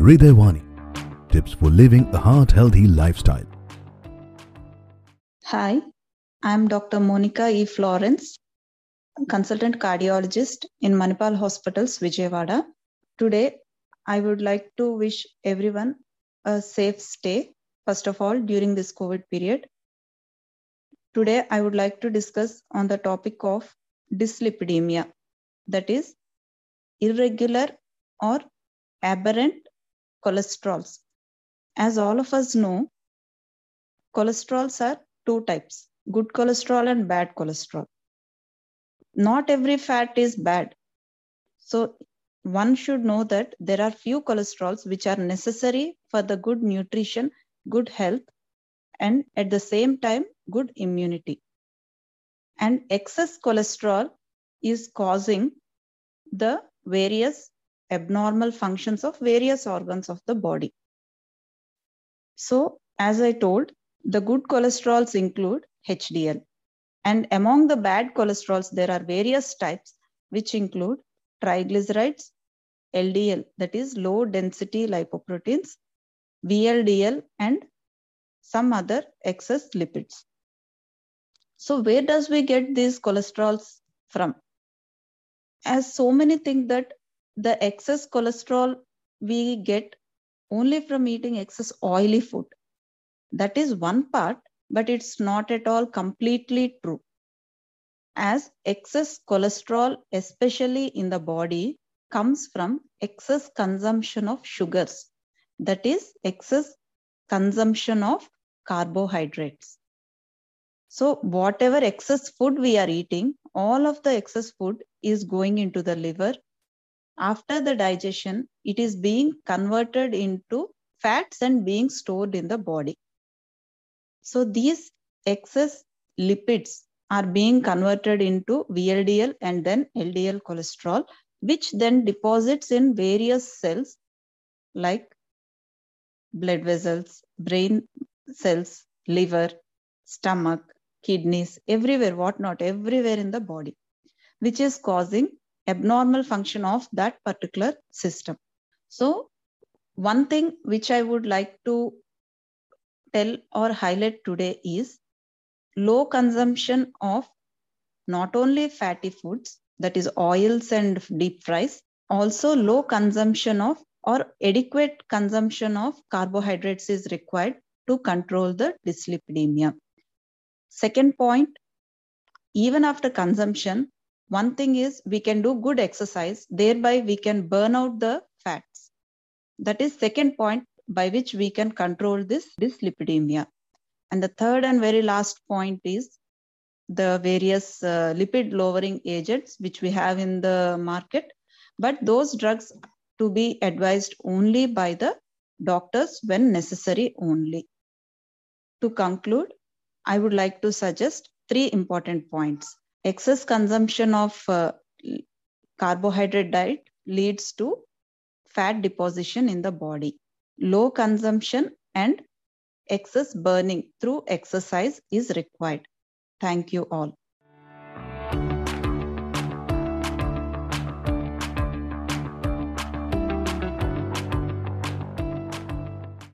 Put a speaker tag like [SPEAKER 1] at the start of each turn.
[SPEAKER 1] Hridayawani. Tips for living a heart healthy lifestyle.
[SPEAKER 2] Hi, I'm Dr. Monica E. Florence, consultant cardiologist in Manipal Hospitals, Vijayawada. Today, I would like to wish everyone a safe stay, first of all, during this COVID period. Today, I would like to discuss on the topic of dyslipidemia, that is, irregular or aberrant cholesterols. As all of us know, cholesterols are two types good cholesterol and bad cholesterol. Not every fat is bad. So, one should know that there are few cholesterols which are necessary for the good nutrition, good health, and at the same time, good immunity. And excess cholesterol is causing the various abnormal functions of various organs of the body. So, as I told, the good cholesterols include HDL. And among the bad cholesterols, there are various types, which include triglycerides, LDL, that is low density lipoproteins, VLDL, and some other excess lipids. So, where does we get these cholesterols from? As so many think that the excess cholesterol we get only from eating excess oily food. That is one part, but it's not at all completely true. As excess cholesterol, especially in the body, comes from excess consumption of sugars. That is, excess consumption of carbohydrates. So, whatever excess food we are eating, all of the excess food is going into the liver. After the digestion, it is being converted into fats and being stored in the body. So, these excess lipids are being converted into VLDL and then LDL cholesterol, which then deposits in various cells like blood vessels, brain cells, liver, stomach, kidneys, everywhere, whatnot, everywhere in the body, which is causing abnormal function of that particular system. So, one thing which I would like to tell or highlight today is low consumption of not only fatty foods, that is oils and deep fries, also low consumption of or adequate consumption of carbohydrates is required to control the dyslipidemia. Second point, even after consumption, one thing is we can do good exercise, thereby we can burn out the fats. That is second point by which we can control this dyslipidemia. And the third and very last point is the various uh, lipid lowering agents which we have in the market, but those drugs to be advised only by the doctors when necessary only. To conclude, I would like to suggest three important points. Excess consumption of uh, carbohydrate diet leads to fat deposition in the body. Low consumption and excess burning through exercise is required. Thank you all.